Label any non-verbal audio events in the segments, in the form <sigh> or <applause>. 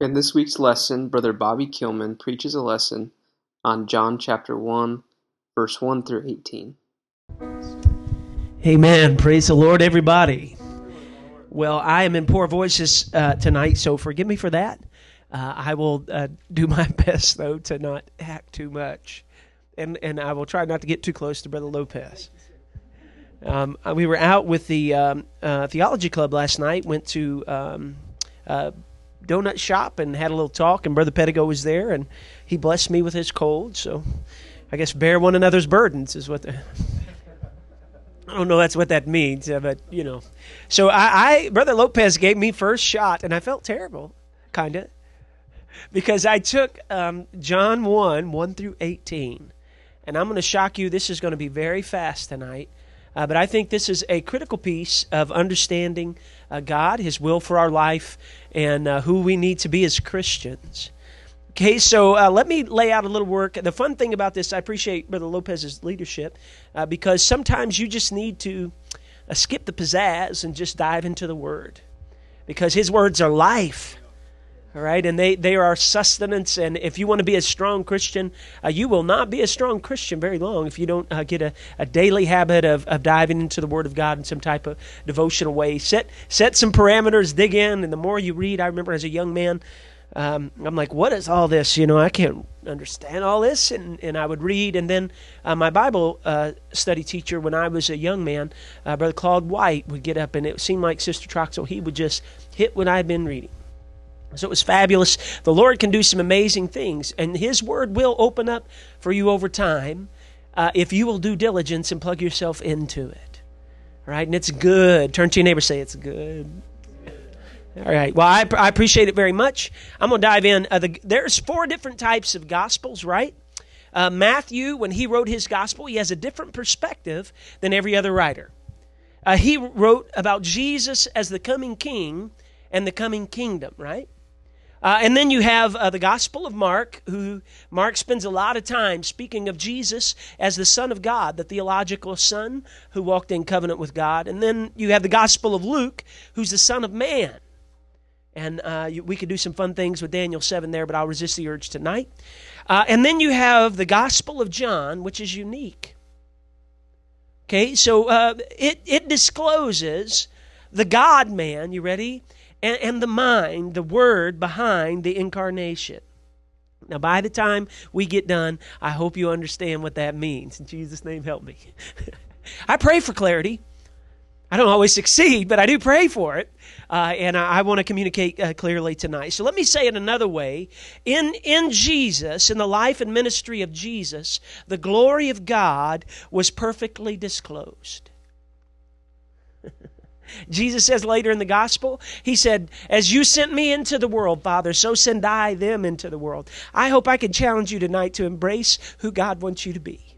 In this week's lesson, Brother Bobby Kilman preaches a lesson on John chapter 1, verse 1 through 18. Amen. Praise the Lord, everybody. Well, I am in poor voices uh, tonight, so forgive me for that. Uh, I will uh, do my <laughs> best, though, to not hack too much. And, and I will try not to get too close to Brother Lopez. Um, uh, we were out with the um, uh, theology club last night. Went to um, uh, donut shop and had a little talk. And Brother Pedigo was there, and he blessed me with his cold. So I guess bear one another's burdens is what the. I don't know that's what that means, uh, but you know. So I, I, Brother Lopez gave me first shot, and I felt terrible, kind of, because I took um, John one one through eighteen, and I'm going to shock you. This is going to be very fast tonight. Uh, but I think this is a critical piece of understanding uh, God, His will for our life, and uh, who we need to be as Christians. Okay, so uh, let me lay out a little work. The fun thing about this, I appreciate Brother Lopez's leadership uh, because sometimes you just need to uh, skip the pizzazz and just dive into the Word because His words are life. All right, and they, they are sustenance. And if you want to be a strong Christian, uh, you will not be a strong Christian very long if you don't uh, get a, a daily habit of, of diving into the Word of God in some type of devotional way. Set, set some parameters, dig in, and the more you read, I remember as a young man, um, I'm like, what is all this? You know, I can't understand all this. And, and I would read. And then uh, my Bible uh, study teacher, when I was a young man, uh, Brother Claude White, would get up, and it seemed like Sister Troxel, he would just hit what I'd been reading. So it was fabulous. The Lord can do some amazing things, and His Word will open up for you over time uh, if you will do diligence and plug yourself into it. All right, and it's good. Turn to your neighbor, say it's good. All right. Well, I, I appreciate it very much. I'm going to dive in. Uh, the, there's four different types of gospels, right? Uh, Matthew, when he wrote his gospel, he has a different perspective than every other writer. Uh, he wrote about Jesus as the coming king and the coming kingdom, right? Uh, and then you have uh, the Gospel of Mark, who Mark spends a lot of time speaking of Jesus as the Son of God, the theological Son who walked in covenant with God. And then you have the Gospel of Luke, who's the Son of Man. And uh, you, we could do some fun things with Daniel 7 there, but I'll resist the urge tonight. Uh, and then you have the Gospel of John, which is unique. Okay, so uh, it, it discloses the God man, you ready? And, and the mind, the word behind the incarnation. Now, by the time we get done, I hope you understand what that means. In Jesus' name, help me. <laughs> I pray for clarity. I don't always succeed, but I do pray for it. Uh, and I, I want to communicate uh, clearly tonight. So let me say it another way. In, in Jesus, in the life and ministry of Jesus, the glory of God was perfectly disclosed. Jesus says later in the gospel, He said, As you sent me into the world, Father, so send I them into the world. I hope I can challenge you tonight to embrace who God wants you to be.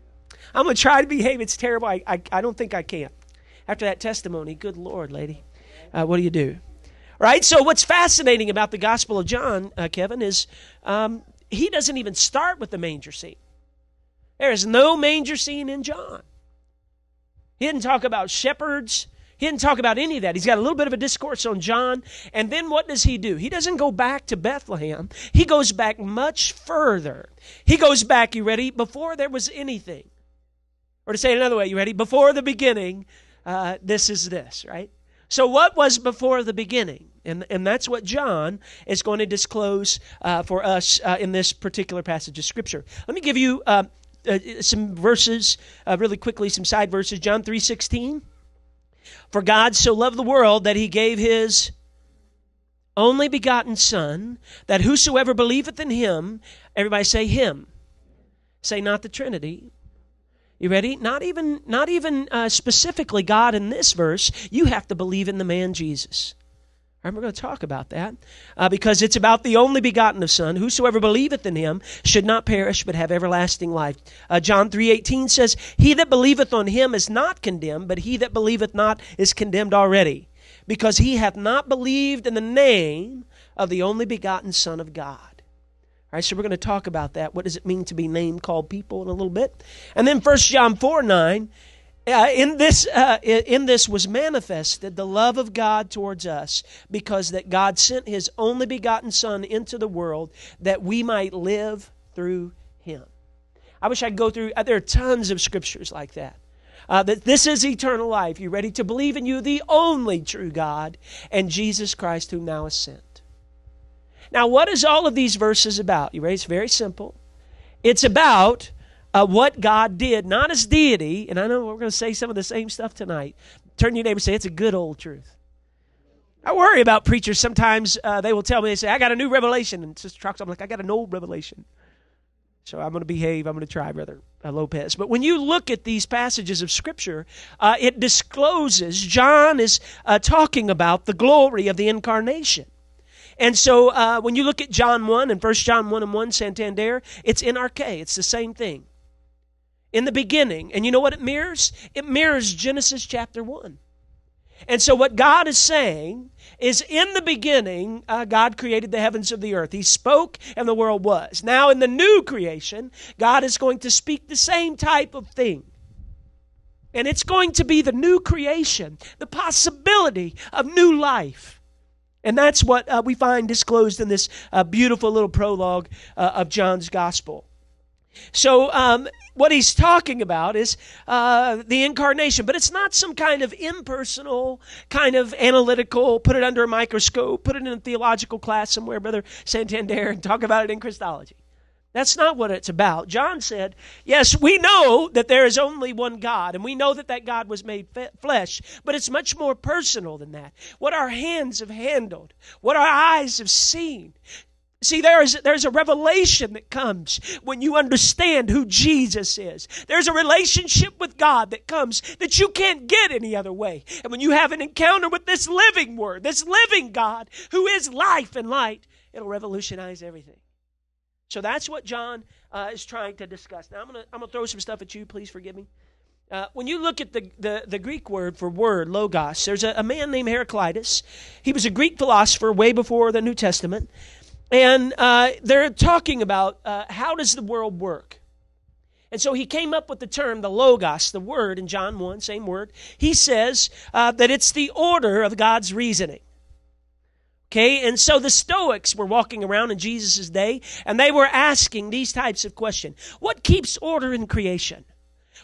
I'm going to try to behave. It's terrible. I, I, I, don't think I can. After that testimony, good Lord, lady, uh, what do you do? Right? So, what's fascinating about the Gospel of John, uh, Kevin, is um, he doesn't even start with the manger scene. There is no manger scene in John. He didn't talk about shepherds. He didn't talk about any of that. He's got a little bit of a discourse on John. And then what does he do? He doesn't go back to Bethlehem. He goes back much further. He goes back, you ready? Before there was anything. Or to say it another way, you ready? Before the beginning, uh, this is this, right? So, what was before the beginning? And, and that's what John is going to disclose uh, for us uh, in this particular passage of Scripture. Let me give you uh, uh, some verses uh, really quickly, some side verses. John 3 16. For God so loved the world that he gave his only begotten Son, that whosoever believeth in him, everybody say him. Say not the Trinity. You ready? Not even, not even uh, specifically God in this verse. You have to believe in the man Jesus. And we're going to talk about that uh, because it's about the only begotten of Son. Whosoever believeth in him should not perish but have everlasting life. Uh, John 3.18 says, He that believeth on him is not condemned, but he that believeth not is condemned already, because he hath not believed in the name of the only begotten Son of God. All right, so we're going to talk about that. What does it mean to be named, called people in a little bit? And then 1 John 4 9 uh, in this uh, in this was manifested the love of God towards us because that God sent his only begotten son into the world that we might live through him. I wish I could go through uh, there are tons of scriptures like that. Uh, that this is eternal life. You ready to believe in you, the only true God, and Jesus Christ, whom thou hast sent. Now, what is all of these verses about? You ready? It's very simple. It's about uh, what God did, not as deity, and I know we're going to say some of the same stuff tonight. Turn to your neighbor and say, It's a good old truth. I worry about preachers. Sometimes uh, they will tell me, they say, I got a new revelation. And Sister Trox, I'm like, I got an old revelation. So I'm going to behave. I'm going to try, Brother uh, Lopez. But when you look at these passages of Scripture, uh, it discloses, John is uh, talking about the glory of the incarnation. And so uh, when you look at John 1 and 1 John 1 and 1, Santander, it's en archē. It's the same thing in the beginning. And you know what it mirrors? It mirrors Genesis chapter 1. And so, what God is saying is in the beginning, uh, God created the heavens of the earth. He spoke, and the world was. Now, in the new creation, God is going to speak the same type of thing. And it's going to be the new creation, the possibility of new life. And that's what uh, we find disclosed in this uh, beautiful little prologue uh, of John's gospel. So, um, what he's talking about is uh, the incarnation, but it's not some kind of impersonal, kind of analytical, put it under a microscope, put it in a theological class somewhere, Brother Santander, and talk about it in Christology. That's not what it's about. John said, Yes, we know that there is only one God, and we know that that God was made flesh, but it's much more personal than that. What our hands have handled, what our eyes have seen, See, there is, there's a revelation that comes when you understand who Jesus is. There's a relationship with God that comes that you can't get any other way. And when you have an encounter with this living Word, this living God who is life and light, it'll revolutionize everything. So that's what John uh, is trying to discuss. Now, I'm going to I'm gonna throw some stuff at you. Please forgive me. Uh, when you look at the, the, the, Greek word for word, logos, there's a, a man named Heraclitus. He was a Greek philosopher way before the New Testament. And uh, they're talking about uh, how does the world work? And so he came up with the term, the logos, the word in John 1, same word. He says uh, that it's the order of God's reasoning. Okay, and so the Stoics were walking around in Jesus' day, and they were asking these types of questions What keeps order in creation?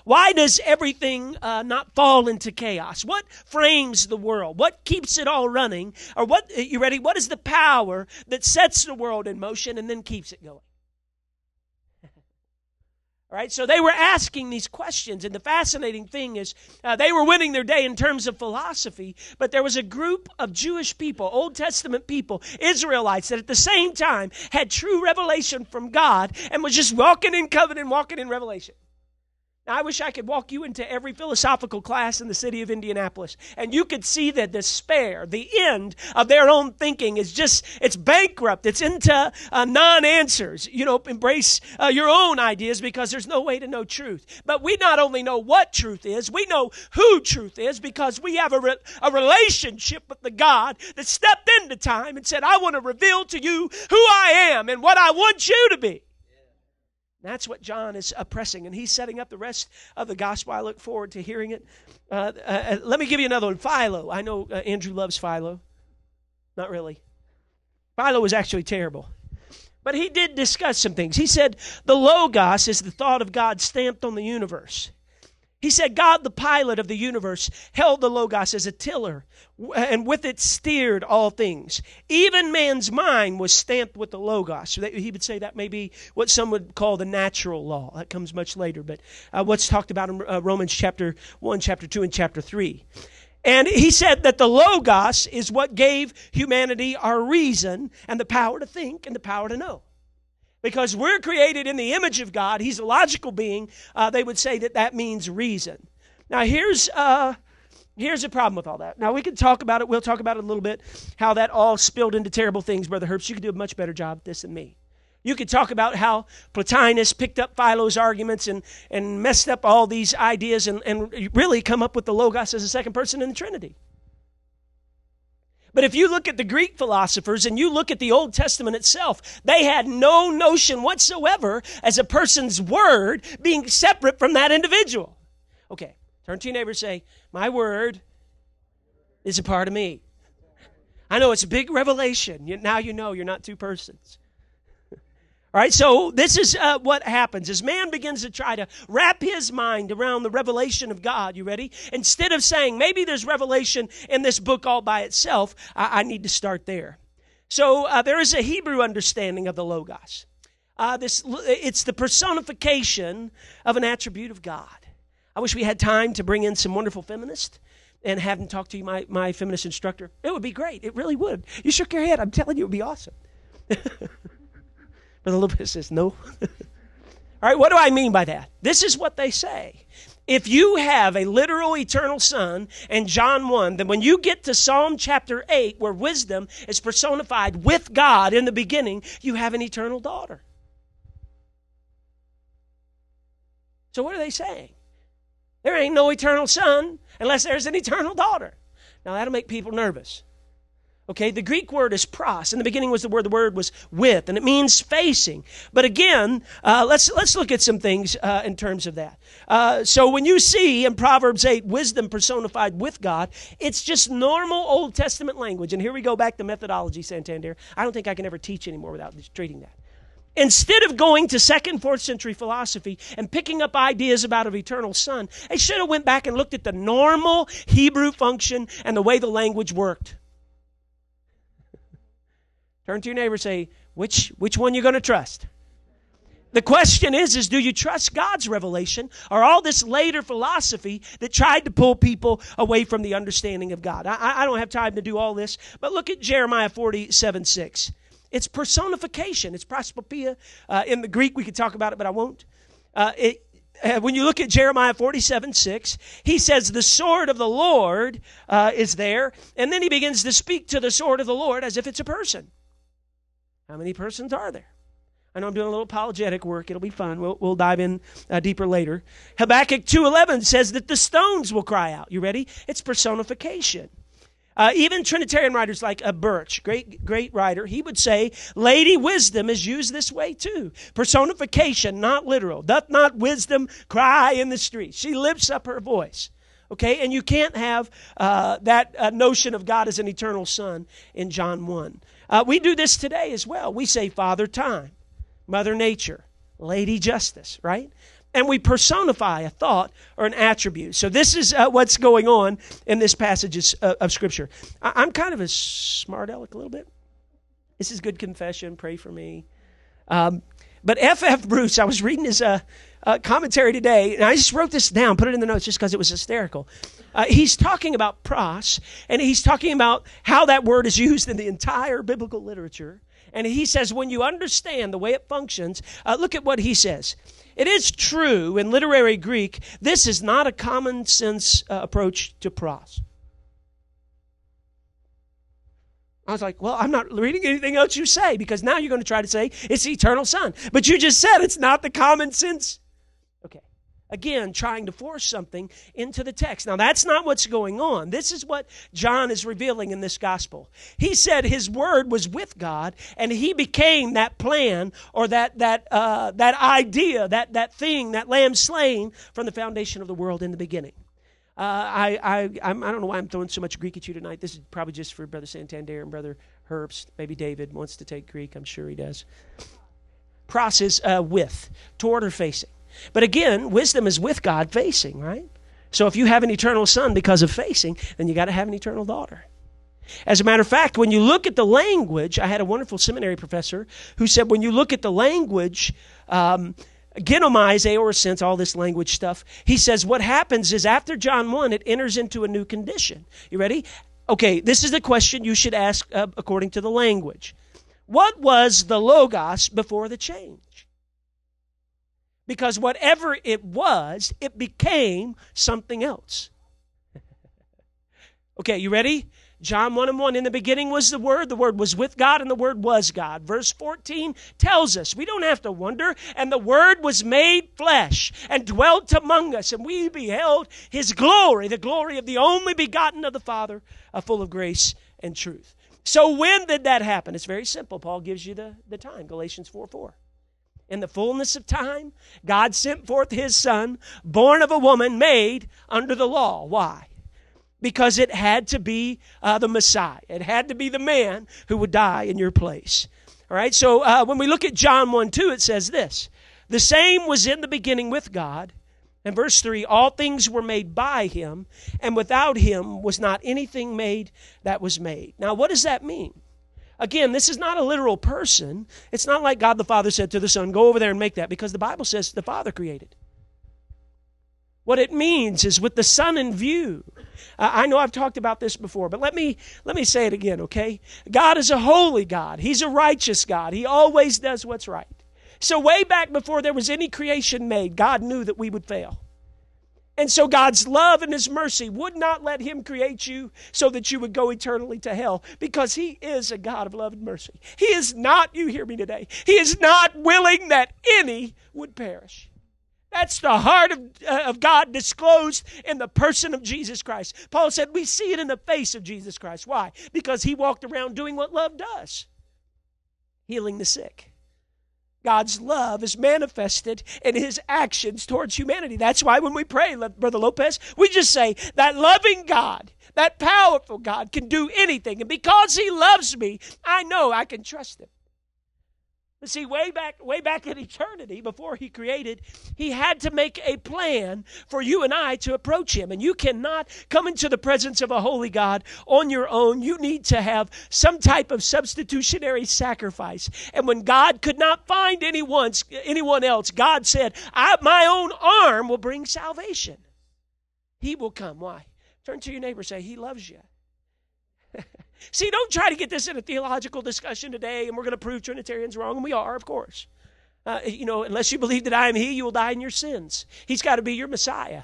Why does everything uh, not fall into chaos? What frames the world? What keeps it all running? Or what, uh, you ready? What is the power that sets the world in motion and then keeps it going? All <laughs> right, so they were asking these questions, and the fascinating thing is uh, they were winning their day in terms of philosophy, but there was a group of Jewish people, Old Testament people, Israelites, that at the same time had true revelation from God and was just walking in covenant, walking in revelation. I wish I could walk you into every philosophical class in the city of Indianapolis and you could see the despair, the end of their own thinking is just, it's bankrupt. It's into uh, non answers. You know, embrace uh, your own ideas because there's no way to know truth. But we not only know what truth is, we know who truth is because we have a, re- a relationship with the God that stepped into time and said, I want to reveal to you who I am and what I want you to be. That's what John is oppressing, and he's setting up the rest of the gospel. I look forward to hearing it. Uh, uh, uh let me give you another one Philo. I know uh, Andrew loves Philo. Not really. Philo was actually terrible. But he did discuss some things. He said the Logos is the thought of God stamped on the universe. He said, God, the pilot of the universe, held the Logos as a tiller, and with it steered all things. Even man's mind was stamped with the Logos. He would say that may be what some would call the natural law. That comes much later, but uh, what's talked about in uh, Romans chapter 1, chapter 2, and chapter 3. And he said that the Logos is what gave humanity our reason and the power to think and the power to know because we're created in the image of God. He's a logical being. Uh, they would say that that means reason. Now, here's uh, here's the problem with all that. Now, we can talk about it. We'll talk about it a little bit. How that all spilled into terrible things, Brother Herbst. You could do a much better job at this than me. You could talk about how Plotinus picked up Philo's arguments and, and messed up all these ideas and, and really come up with the Logos as a second person in the Trinity. But if you look at the Greek philosophers and you look at the Old Testament itself, they had no notion whatsoever as a person's word being separate from that individual. Okay, Turn to your neighbor and say, My word is a part of me. I know it's a big revelation. Now you know you're not two persons. All right, so this is uh, what happens as man begins to try to wrap his mind around the revelation of God. You ready? Instead of saying maybe there's revelation in this book all by itself, I, I need to start there. So uh, there is a Hebrew understanding of the Logos. Uh, this it's the personification of an attribute of God. I wish we had time to bring in some wonderful feminists and have them talk to you, my, my feminist instructor. It would be great. It really would. You shook your head. I'm telling you, it would be awesome. <laughs> Brother Lopez <laughs> says, no. <laughs> All right, what do I mean by that? This is what they say. If you have a literal eternal son in John 1, then when you get to Psalm chapter 8, where wisdom is personified with God in the beginning, you have an eternal daughter. So, what are they saying? There ain't no eternal son unless there's an eternal daughter. Now, that'll make people nervous. Okay, the Greek word is pros. In the beginning was the word. The word was with, and it means facing. But again, uh, let's let's look at some things uh, in terms of that. Uh, so when you see in Proverbs eight wisdom personified with God, it's just normal Old Testament language. And here we go back to methodology, Santander. I don't think I can ever teach anymore without treating that. Instead of going to second, fourth century philosophy and picking up ideas about an eternal son, they should have went back and looked at the normal Hebrew function and the way the language worked. Turn to your neighbor say, which, which one you going to trust? The question is, is do you trust God's revelation or all this later philosophy that tried to pull people away from the understanding of God? I, I don't have time to do all this, but look at Jeremiah 47 6. It's personification. It's prosopopoeia. Uh, in the Greek, we could talk about it, but I won't. Uh, it, uh, when you look at Jeremiah 47 6, he says, The sword of the Lord uh, is there. And then he begins to speak to the sword of the Lord as if it's a person. How many persons are there? I know I'm doing a little apologetic work. It'll be fun. We'll, we'll dive in uh, deeper later. Habakkuk 2.11 says that the stones will cry out. You ready? It's personification. Uh, even Trinitarian writers like uh, Birch, great great writer, he would say, "Lady wisdom is used this way too. Personification, not literal. Doth not wisdom cry in the streets? She lifts up her voice." Okay, and you can't have uh, that uh, notion of God as an eternal Son in John one. Uh, we do this today as well. We say Father Time, Mother Nature, Lady Justice, right? And we personify a thought or an attribute. So this is uh, what's going on in this passage of, of Scripture. I, am kind of a smart aleck a little bit. This is good confession. Pray for me. Um, but F.F. F. Bruce, I was reading his uh, uh, commentary today, and I just wrote this down, put it in the notes just because it was hysterical. Uh, he's talking about pros, and he's talking about how that word is used in the entire biblical literature. And he says, when you understand the way it functions, uh, look at what he says. It is true in literary Greek, this is not a common sense uh, approach to pros. I was like, well, I'm not reading anything else you say because now you're going to try to say it's the eternal Son. But you just said it's not the common sense Okay. Again, trying to force something into the text. Now, that's not what's going on. This is what John is revealing in this gospel. He said his word was with God, and he became that plan or that, that, uh, that idea, that, that thing, that lamb slain from the foundation of the world in the beginning. Uh, I, I, I'm, I do not know why I'm throwing so much Greek at you tonight. This is probably just for Brother Santander and Brother Herbst. Maybe David wants to take Greek. I'm sure he does. Process uh, with, toward or facing. But again, wisdom is with God facing, right? So if you have an eternal son because of facing, then you got to have an eternal daughter. As a matter of fact, when you look at the language, I had a wonderful seminary professor who said when you look at the language, um, genomize, aorist all this language stuff, he says what happens is after John 1, it enters into a new condition. You ready? Okay, this is the question you should ask uh, according to the language. What was the Logos before the change? because whatever it was, it became something else. <laughs> okay, you ready? John 1 and 1, in the beginning was the Word, the Word was with God, and the Word was God. Verse 14 tells us, we don't have to wonder, and the Word was made flesh and dwelt among us, and we beheld His glory, the glory of the only begotten of the Father, full of grace and truth. So when did that happen? It's very simple. Paul gives you the, the time, Galatians 4 4. In the fullness of time, God sent forth his son, born of a woman, made under the law. Why? Because it had to be uh, the Messiah. It had to be the man who would die in your place. All right, so uh, when we look at John 1 2, it says this The same was in the beginning with God. And verse 3 All things were made by him, and without him was not anything made that was made. Now, what does that mean? Again, this is not a literal person. It's not like God the Father said to the Son, Go over there and make that, because the Bible says the Father created. What it means is with the Son in view. I know I've talked about this before, but let me let me say it again, okay? God is a holy God. He's a righteous God. He always does what's right. So way back before there was any creation made, God knew that we would fail. And so God's love and His mercy would not let Him create you so that you would go eternally to hell because He is a God of love and mercy. He is not, you hear me today, He is not willing that any would perish. That's the heart of, uh, of God disclosed in the person of Jesus Christ. Paul said we see it in the face of Jesus Christ. Why? Because He walked around doing what love does healing the sick God's love is manifested in his actions towards humanity. That's why when we pray, Brother Lopez, we just say that loving God, that powerful God can do anything. And because he loves me, I know I can trust him. But see, way back, way back in eternity, before he created, he had to make a plan for you and I to approach him. And you cannot come into the presence of a holy God on your own. You need to have some type of substitutionary sacrifice. And when God could not find anyone, anyone else, God said, My own arm will bring salvation. He will come. Why? Turn to your neighbor say, He loves you. See, don't try to get this in a theological discussion today and we're going to prove Trinitarians wrong, and we are, of course. Uh, you know, unless you believe that I am He, you will die in your sins. He's got to be your Messiah.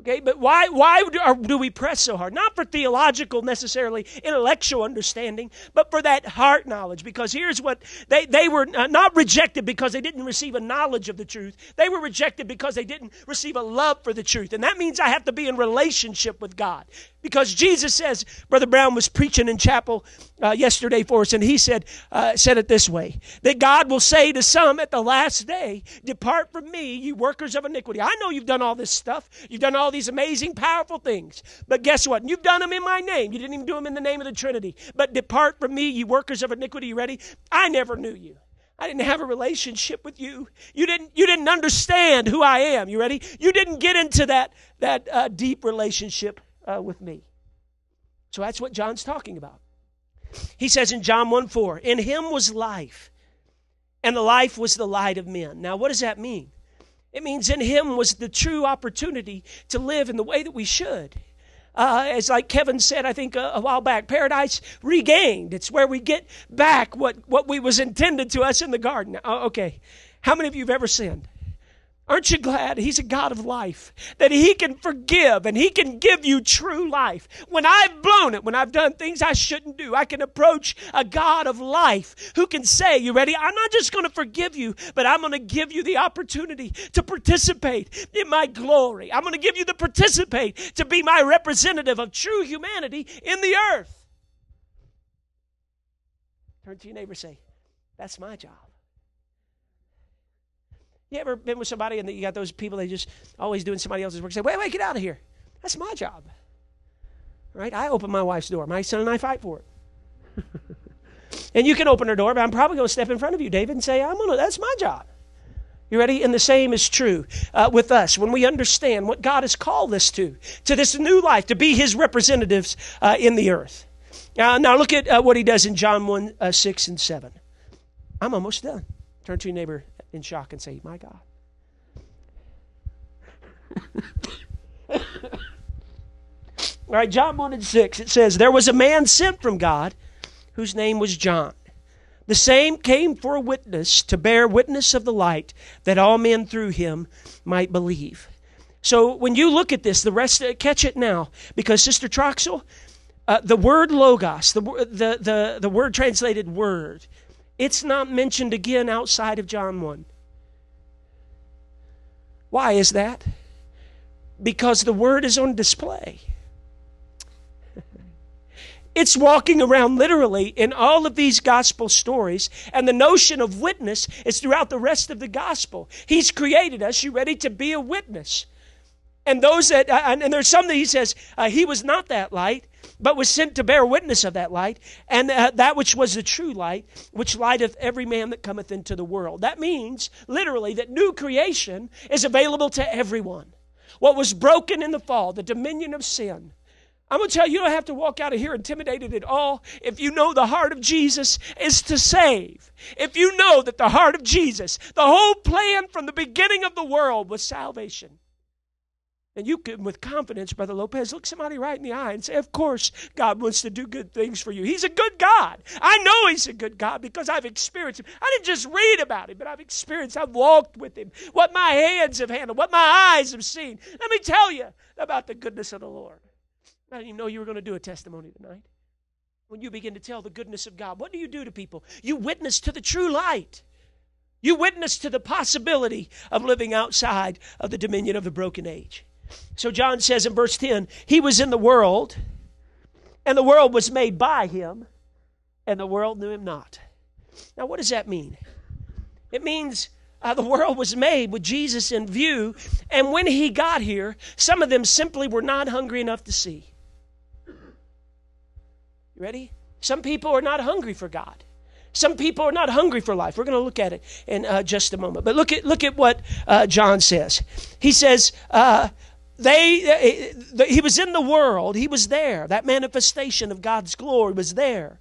Okay, but why, why do we press so hard? Not for theological, necessarily intellectual understanding, but for that heart knowledge. Because here's what they, they were not rejected because they didn't receive a knowledge of the truth. They were rejected because they didn't receive a love for the truth. And that means I have to be in relationship with God. Because Jesus says, Brother Brown was preaching in chapel uh, yesterday for us, and he said, uh, said it this way that God will say to some at the last day, Depart from me, you workers of iniquity. I know you've done all this stuff, you've done all these amazing, powerful things, but guess what? You've done them in my name. You didn't even do them in the name of the Trinity. But depart from me, you workers of iniquity. You ready? I never knew you. I didn't have a relationship with you. You didn't, you didn't understand who I am. You ready? You didn't get into that, that uh, deep relationship uh, with me. So that's what John's talking about. He says in John 1 4, In him was life, and the life was the light of men. Now, what does that mean? It means in him was the true opportunity to live in the way that we should. Uh, as like Kevin said, I think a, a, while back, paradise regained. It's where we get back what, what we was intended to us in the garden. Uh, okay, how many of you have ever sinned? Aren't you glad He's a God of life? That He can forgive and He can give you true life. When I've blown it, when I've done things I shouldn't do, I can approach a God of life who can say, You ready? I'm not just going to forgive you, but I'm going to give you the opportunity to participate in my glory. I'm going to give you the participate to be my representative of true humanity in the earth. Turn to your neighbor say, That's my job. You ever been with somebody and you got those people they just always doing somebody else's work? Say, wait, wait, get out of here. That's my job. Right? I open my wife's door. My son and I fight for it. <laughs> and you can open her door, but I'm probably going to step in front of you, David, and say, I'm gonna. That's my job. You ready? And the same is true uh, with us when we understand what God has called us to, to this new life, to be His representatives uh, in the earth. Uh, now look at uh, what He does in John 1 uh, 6 and 7. I'm almost done. Turn to your neighbor in shock and say, My God. All right, John 1 and 6, it says, There was a man sent from God whose name was John. The same came for a witness to bear witness of the light that all men through him might believe. So when you look at this, the rest, uh, catch it now, because Sister Troxel, uh, the word logos, the, the, the, the word translated word, it's not mentioned again outside of John 1. Why is that? Because the Word is on display. <laughs> It's walking around literally in all of these gospel stories. And the notion of witness is throughout the rest of the gospel. He's created us, you ready, to be a witness. And those that, uh, and, there's some that he says, uh, he was not that light, but was sent to bear witness of that light, and uh, that which was the true light, which lighteth every man that cometh into the world. That means, literally, that new creation is available to everyone. What was broken in the fall, the dominion of sin, I'm going to tell you, you don't have to walk out of here intimidated at all if you know the heart of Jesus is to save. If you know that the heart of Jesus, the whole plan from the beginning of the world was salvation. And you can, with confidence, Brother Lopez, look somebody right in the eye and say, Of course, God wants to do good things for you. He's a good God. I know He's a good God because I've experienced Him. I didn't just read about Him, but I've experienced, I've walked with Him, what my hands have handled, what my eyes have seen. Let me tell you about the goodness of the Lord. I didn't even know you were going to do a testimony tonight. When you begin to tell the goodness of God, what do you do to people? You witness to the true light. You witness to the possibility of living outside of the dominion of the broken age. So John says in verse 10 He was in the world, and the world was made by him, and the world knew him not. Now, what does that mean? It means uh, the world was made with Jesus in view, and when he got here, some of them simply were not hungry enough to see. You ready? Some people are not hungry for God. Some people are not hungry for life. We're going to look at it in uh, just a moment. But look at look at what uh, John says. He says uh, they he was in the world. He was there. That manifestation of God's glory was there.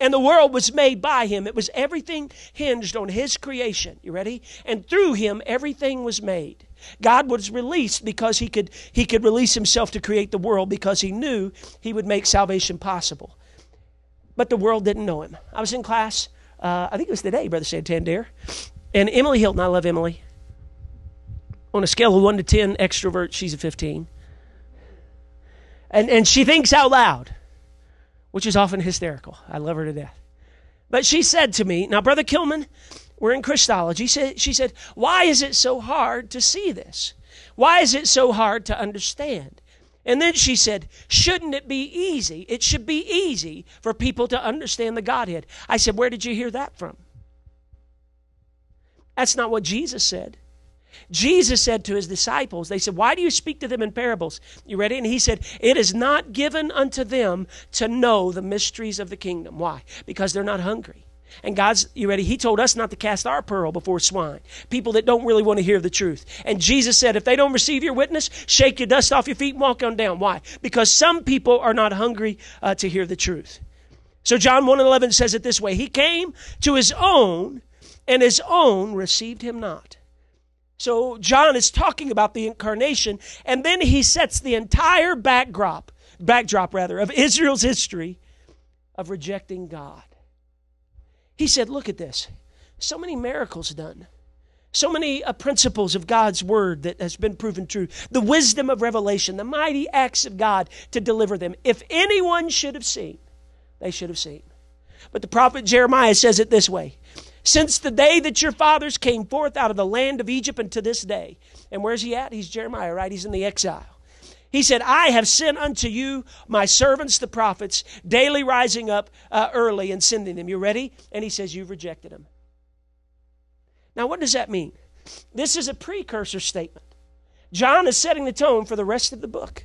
And the world was made by him. It was everything hinged on his creation. You ready? And through him everything was made. God was released because he could he could release himself to create the world because he knew he would make salvation possible but the world didn't know him. I was in class, uh, I think it was today, Brother Santander, and Emily Hilton, I love Emily. On a scale of 1 to 10, extrovert, she's a 15. And, and she thinks out loud, which is often hysterical. I love her to death. But she said to me, now, Brother Kilman, we're in Christology. She said, Why is it so hard to see this? Why is it so hard to understand? And then she said, Shouldn't it be easy? It should be easy for people to understand the Godhead. I said, Where did you hear that from? That's not what Jesus said. Jesus said to his disciples, They said, Why do you speak to them in parables? You ready? And he said, It is not given unto them to know the mysteries of the kingdom. Why? Because they're not hungry. And God's, you ready? He told us not to cast our pearl before swine, people that don't really want to hear the truth. And Jesus said, if they don't receive your witness, shake your dust off your feet and walk on down. Why? Because some people are not hungry uh, to hear the truth. So John 1 11 says it this way He came to his own, and his own received him not. So John is talking about the incarnation, and then he sets the entire backdrop, backdrop rather, of Israel's history of rejecting God. He said, Look at this. So many miracles done. So many uh, principles of God's word that has been proven true. The wisdom of revelation, the mighty acts of God to deliver them. If anyone should have seen, they should have seen. But the prophet Jeremiah says it this way Since the day that your fathers came forth out of the land of Egypt unto this day. And where's he at? He's Jeremiah, right? He's in the exile. He said, I have sent unto you my servants, the prophets, daily rising up uh, early and sending them. You ready? And he says, You've rejected them. Now, what does that mean? This is a precursor statement. John is setting the tone for the rest of the book.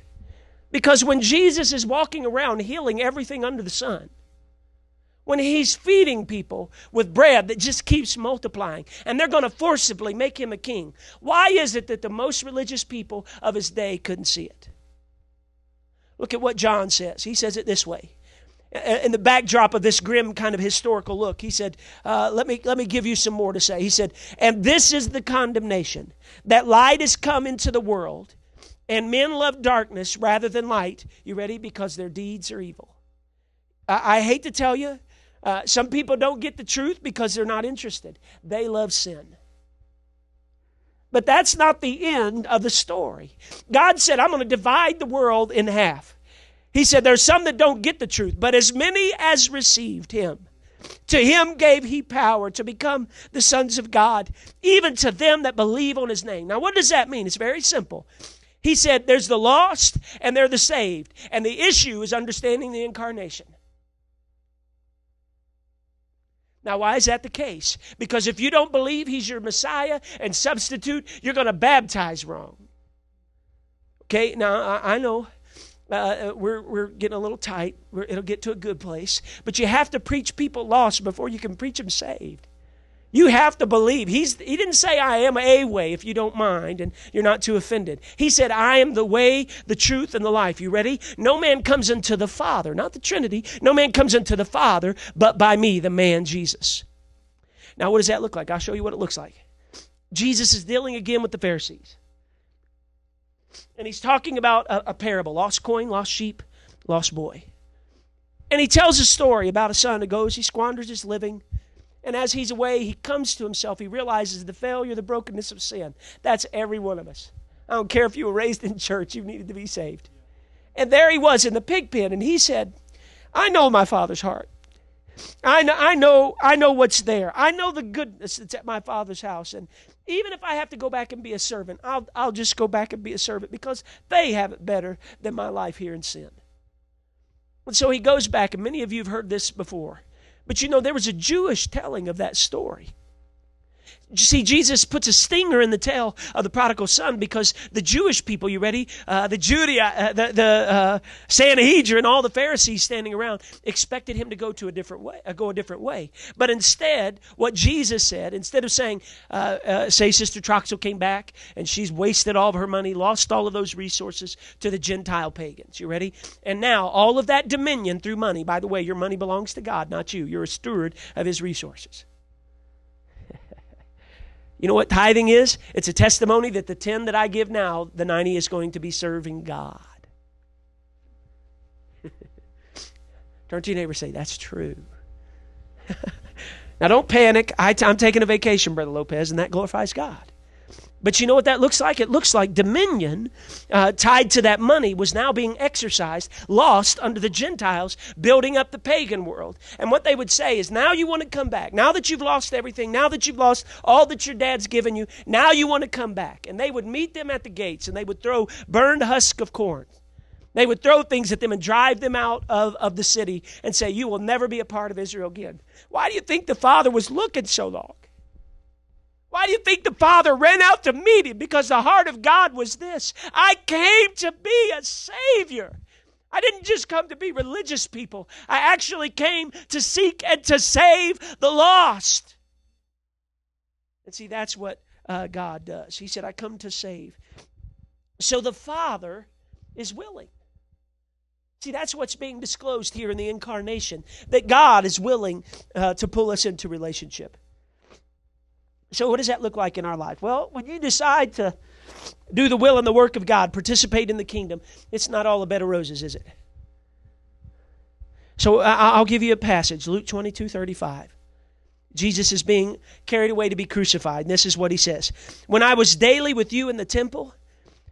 Because when Jesus is walking around healing everything under the sun, when he's feeding people with bread that just keeps multiplying and they're going to forcibly make him a king, why is it that the most religious people of his day couldn't see it? Look at what John says. He says it this way. In the backdrop of this grim kind of historical look, he said, uh, let, me, let me give you some more to say. He said, And this is the condemnation that light has come into the world, and men love darkness rather than light. You ready? Because their deeds are evil. I, I hate to tell you, uh, some people don't get the truth because they're not interested. They love sin. But that's not the end of the story. God said, I'm going to divide the world in half. He said, There's some that don't get the truth, but as many as received him, to him gave he power to become the sons of God, even to them that believe on his name. Now, what does that mean? It's very simple. He said, There's the lost and they're the saved. And the issue is understanding the incarnation. Now, why is that the case? Because if you don't believe he's your Messiah and substitute, you're going to baptize wrong. Okay, now I, I know uh, uh, we're, we're getting a little tight. We're, it'll get to a good place. But you have to preach people lost before you can preach them saved. You have to believe. He's, he didn't say, I am a way, if you don't mind, and you're not too offended. He said, I am the way, the truth, and the life. You ready? No man comes into the Father, not the Trinity. No man comes into the Father but by me, the man Jesus. Now, what does that look like? I'll show you what it looks like. Jesus is dealing again with the Pharisees. And he's talking about a, a parable lost coin, lost sheep, lost boy. And he tells a story about a son who goes, he squanders his living and as he's away, he comes to himself. He realizes the failure, the brokenness of sin. That's every one of us. I don't care if you were raised in church, you needed to be saved. And there he was in the pig pen, and he said, I know my father's heart. I know, I know, I know what's there. I know the goodness that's at my father's house. And even if I have to go back and be a servant, I'll, I'll just go back and be a servant because they have it better than my life here in sin. And so he goes back, and many of you have heard this before. But you know, there was a Jewish telling of that story. You see, Jesus puts a stinger in the tail of the prodigal son because the Jewish people, you ready? Uh, the Judea, uh, the, the uh, Sanhedrin, and all the Pharisees standing around expected him to go to a different way, uh, go a different way. But instead, what Jesus said, instead of saying, uh, uh, say, Sister Troxel came back and she's wasted all of her money, lost all of those resources to the Gentile pagans. You ready? And now all of that dominion through money. By the way, your money belongs to God, not you. You're a steward of His resources. You know what tithing is? It's a testimony that the 10 that I give now, the 90 is going to be serving God. <laughs> Turn to your neighbor say, That's true. <laughs> now don't panic. I t- I'm taking a vacation, Brother Lopez, and that glorifies God. But you know what that looks like? It looks like dominion uh, tied to that money was now being exercised, lost under the Gentiles, building up the pagan world. And what they would say is, now you want to come back. Now that you've lost everything, now that you've lost all that your dad's given you, now you want to come back. And they would meet them at the gates and they would throw burned husk of corn. They would throw things at them and drive them out of, of the city and say, You will never be a part of Israel again. Why do you think the father was looking so long? Why do you think the Father ran out to meet him? Because the heart of God was this I came to be a Savior. I didn't just come to be religious people, I actually came to seek and to save the lost. And see, that's what uh, God does. He said, I come to save. So the Father is willing. See, that's what's being disclosed here in the incarnation that God is willing uh, to pull us into relationship. So, what does that look like in our life? Well, when you decide to do the will and the work of God, participate in the kingdom, it's not all a bed of roses, is it? So, I'll give you a passage Luke 22 35. Jesus is being carried away to be crucified. And this is what he says When I was daily with you in the temple,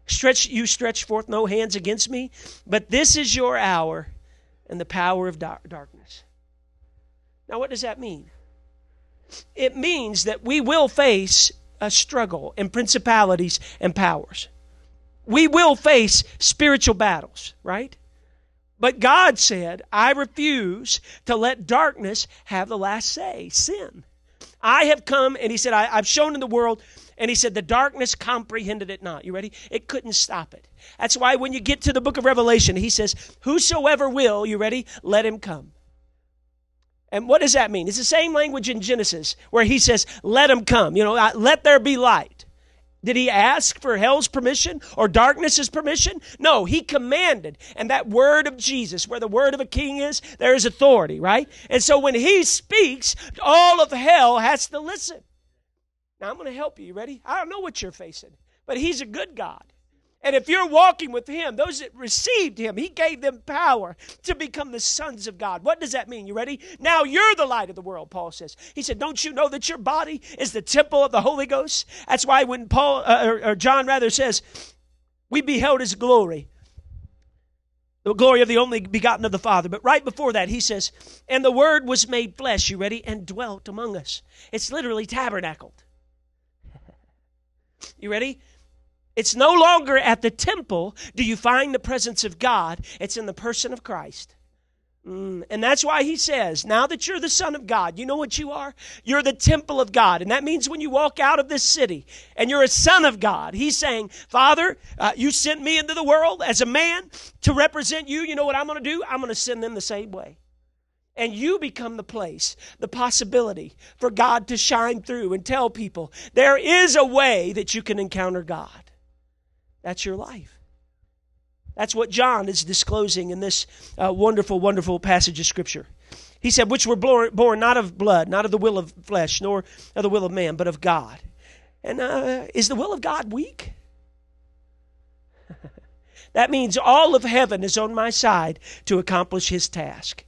stretch, you stretched forth no hands against me, but this is your hour and the power of darkness. Now, what does that mean? It means that we will face a struggle in principalities and powers. We will face spiritual battles, right? But God said, I refuse to let darkness have the last say, sin. I have come, and He said, I, have shone in the world, and He said, the darkness comprehended it not. You ready? It couldn't stop it. That's why when you get to the book of Revelation, He says, Whosoever will, you ready? Let him come. And what does that mean? It's the same language in Genesis where he says, let him come. You know, let there be light. Did he ask for hell's permission or darkness's permission? No, he commanded. And that word of Jesus, where the word of a king is, there is authority, right? And so when he speaks, all of hell has to listen. Now I'm going to help you. You ready? I don't know what you're facing, but he's a good God. And if you're walking with Him, those that received Him, He gave them power to become the sons of God. What does that mean? You ready? Now you're the light of the world, Paul says. He said, Don't you know that your body is the temple of the Holy Ghost? That's why when Paul, uh, or, or John rather says, We beheld His glory, the glory of the only begotten of the Father. But right before that, he says, And the Word was made flesh, you ready? And dwelt among us. It's literally tabernacled. You ready? It's no longer at the temple do you find the presence of God, it's in the person of Christ. Mm, and that's why he says, now that you're the Son of God, you know what you are? You're the temple of God. And that means when you walk out of this city and you're a Son of God, he's saying, Father, uh, you sent me into the world as a man to represent you. You know what I'm going to do? I'm going to send them the same way. And you become the place, the possibility for God to shine through and tell people there is a way that you can encounter God. That's your life. That's what John is disclosing in this uh, wonderful, wonderful passage of Scripture. He said, Which were born not of blood, not of the will of flesh, nor of the will of man, but of God. And uh, is the will of God weak? <laughs> that means all of heaven is on my side to accomplish his task.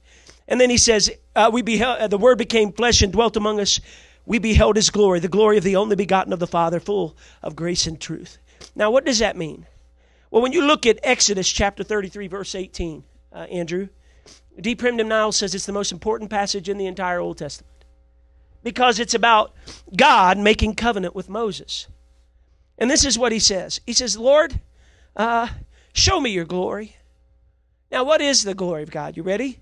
And then he says, uh, we beheld, uh, The word became flesh and dwelt among us. We beheld his glory, the glory of the only begotten of the Father, full of grace and truth. Now, what does that mean? Well, when you look at Exodus chapter 33, verse 18, uh, Andrew, D. Primdon Niles says it's the most important passage in the entire Old Testament because it's about God making covenant with Moses. And this is what he says He says, Lord, uh, show me your glory. Now, what is the glory of God? You ready?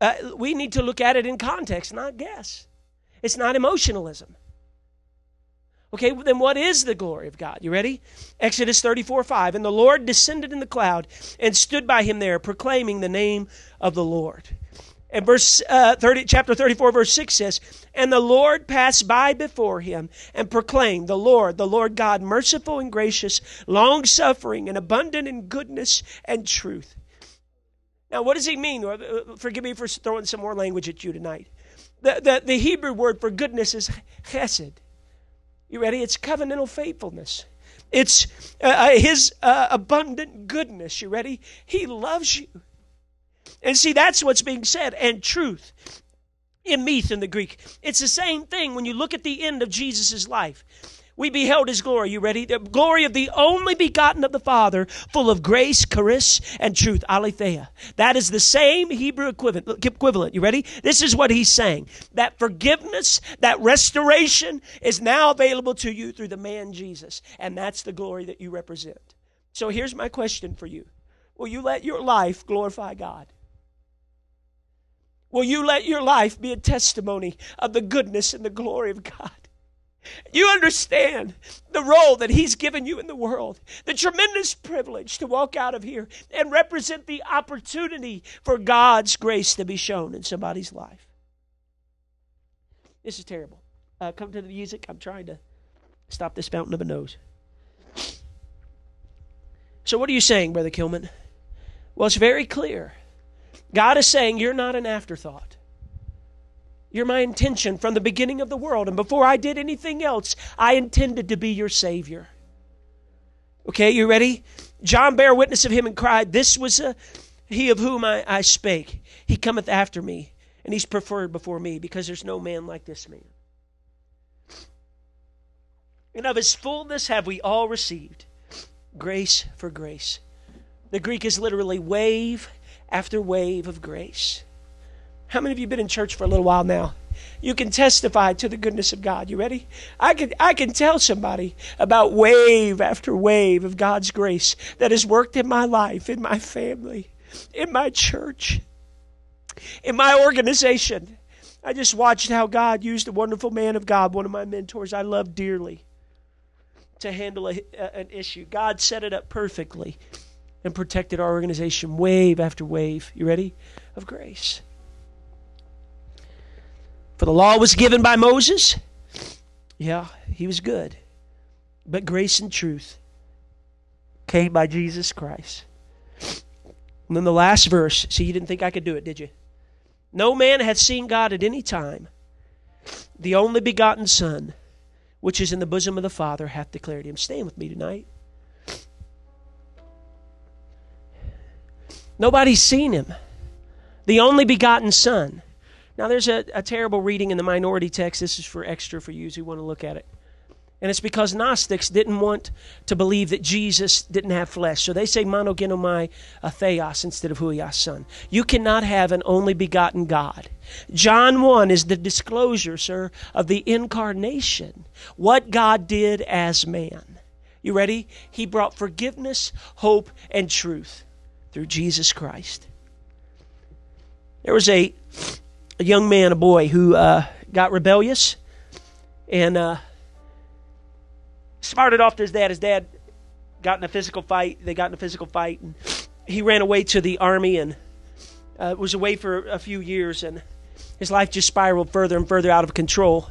Uh, we need to look at it in context, not guess. It's not emotionalism. Okay, then what is the glory of God? You ready? Exodus 34 5. And the Lord descended in the cloud and stood by him there, proclaiming the name of the Lord. And verse uh, 30, chapter 34, verse 6 says, And the Lord passed by before him and proclaimed, The Lord, the Lord God, merciful and gracious, long suffering and abundant in goodness and truth. Now, what does he mean? Uh, forgive me for throwing some more language at you tonight. The, the, the Hebrew word for goodness is chesed. You ready? It's covenantal faithfulness. It's uh, uh, His uh, abundant goodness. You ready? He loves you. And see, that's what's being said. And truth. Emeth in the Greek. It's the same thing when you look at the end of Jesus' life we beheld his glory. You ready? The glory of the only begotten of the Father, full of grace, charis, and truth. Aletheia. That is the same Hebrew equivalent. equivalent. You ready? This is what he's saying. That forgiveness, that restoration is now available to you through the man Jesus. And that's the glory that you represent. So here's my question for you. Will you let your life glorify God? Will you let your life be a testimony of the goodness and the glory of God? You understand the role that He's given you in the world, the tremendous privilege to walk out of here and represent the opportunity for God's grace to be shown in somebody's life. This is terrible. Uh, come to the music. I'm trying to stop this fountain of a nose. So, what are you saying, Brother Kilman? Well, it's very clear. God is saying you're not an afterthought. You're my intention from the beginning of the world. And before I did anything else, I intended to be your Savior. Okay, you ready? John bare witness of him and cried, This was a, he of whom I, I spake. He cometh after me, and he's preferred before me, because there's no man like this man. And of his fullness have we all received grace for grace. The Greek is literally wave after wave of grace. How many of you been in church for a little while now? You can testify to the goodness of God. You ready? I can I can tell somebody about wave after wave of God's grace that has worked in my life, in my family, in my church, in my organization. I just watched how God used a wonderful man of God, one of my mentors I love dearly, to handle a, a, an issue. God set it up perfectly and protected our organization wave after wave. You ready? Of grace. For the law was given by Moses. Yeah, he was good. But grace and truth came by Jesus Christ. And then the last verse. See, you didn't think I could do it, did you? No man hath seen God at any time. The only begotten Son, which is in the bosom of the Father, hath declared him. Stand with me tonight. Nobody's seen him. The only begotten Son. Now, there's a, a terrible reading in the minority text. This is for extra for you who want to look at it. And it's because Gnostics didn't want to believe that Jesus didn't have flesh. So they say monogenomai uh, theos instead of huios son. You cannot have an only begotten God. John 1 is the disclosure, sir, of the incarnation. What God did as man. You ready? He brought forgiveness, hope, and truth through Jesus Christ. There was a, a young man, a boy, who uh, got rebellious and uh, started off to his dad. His dad got in a physical fight. They got in a physical fight, and he ran away to the army and uh, was away for a few years. And his life just spiraled further and further out of control.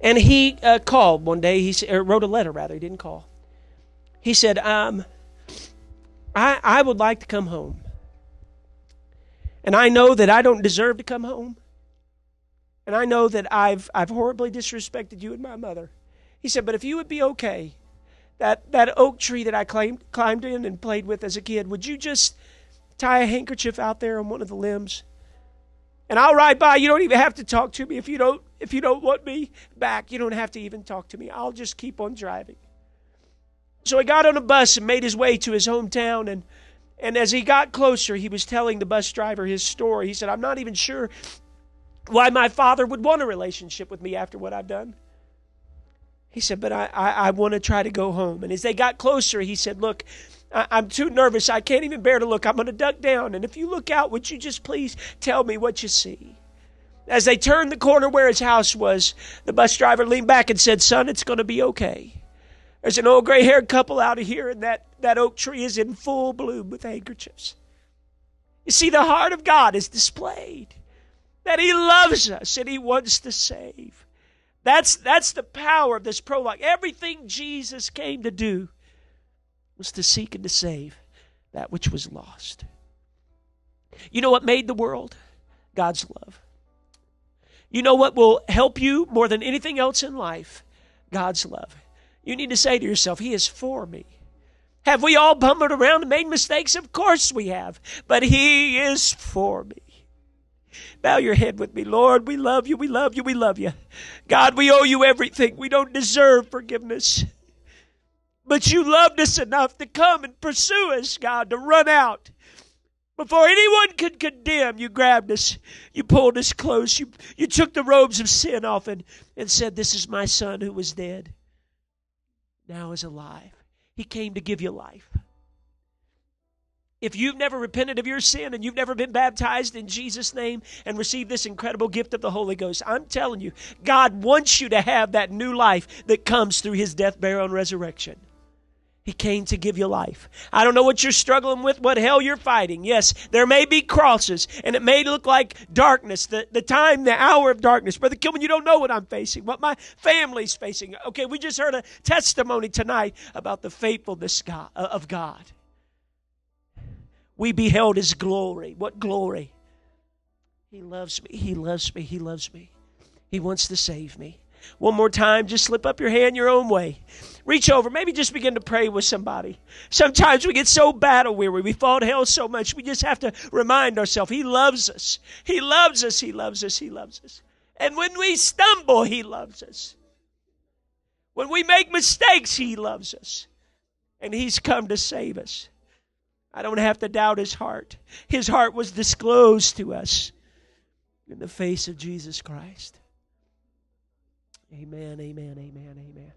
And he uh, called one day. He wrote a letter, rather. He didn't call. He said, um, I, I would like to come home. And I know that I don't deserve to come home. And I know that I've, I've horribly disrespected you and my mother. He said, But if you would be okay, that, that oak tree that I climbed, climbed in and played with as a kid, would you just tie a handkerchief out there on one of the limbs? And I'll ride by. You don't even have to talk to me if you don't if you don't want me back. You don't have to even talk to me. I'll just keep on driving. So he got on a bus and made his way to his hometown and and as he got closer, he was telling the bus driver his story. He said, I'm not even sure why my father would want a relationship with me after what I've done. He said, But I, I, I want to try to go home. And as they got closer, he said, Look, I, I'm too nervous. I can't even bear to look. I'm going to duck down. And if you look out, would you just please tell me what you see? As they turned the corner where his house was, the bus driver leaned back and said, Son, it's going to be okay. There's an old gray haired couple out of here, and that, that oak tree is in full bloom with handkerchiefs. You see, the heart of God is displayed that He loves us and He wants to save. That's, that's the power of this prologue. Everything Jesus came to do was to seek and to save that which was lost. You know what made the world? God's love. You know what will help you more than anything else in life? God's love. You need to say to yourself, He is for me. Have we all bumbled around and made mistakes? Of course we have. But He is for me. Bow your head with me. Lord, we love you, we love you, we love you. God, we owe you everything. We don't deserve forgiveness. But you loved us enough to come and pursue us, God, to run out. Before anyone could condemn, you grabbed us. You pulled us close. You, you took the robes of sin off and, and said, This is my son who was dead. Now is alive. He came to give you life. If you've never repented of your sin and you've never been baptized in Jesus' name and received this incredible gift of the Holy Ghost, I'm telling you, God wants you to have that new life that comes through His death, burial, and resurrection. He came to give you life. I don't know what you're struggling with, what hell you're fighting. Yes, there may be crosses, and it may look like darkness, the, the time, the hour of darkness. Brother Kilman, you don't know what I'm facing, what my family's facing. Okay, we just heard a testimony tonight about the faithfulness uh, of God we beheld his glory. What glory? He loves me. He loves me. He loves me. He wants to save me. One more time, just slip up your hand your own way. Reach over. Maybe just begin to pray with somebody. Sometimes we get so battle weary. We fall to hell so much. We just have to remind ourselves He loves us. He loves us. He loves us. He loves us. And when we stumble, He loves us. When we make mistakes, He loves us. And He's come to save us. I don't have to doubt his heart. His heart was disclosed to us in the face of Jesus Christ. Amen, amen, amen, amen.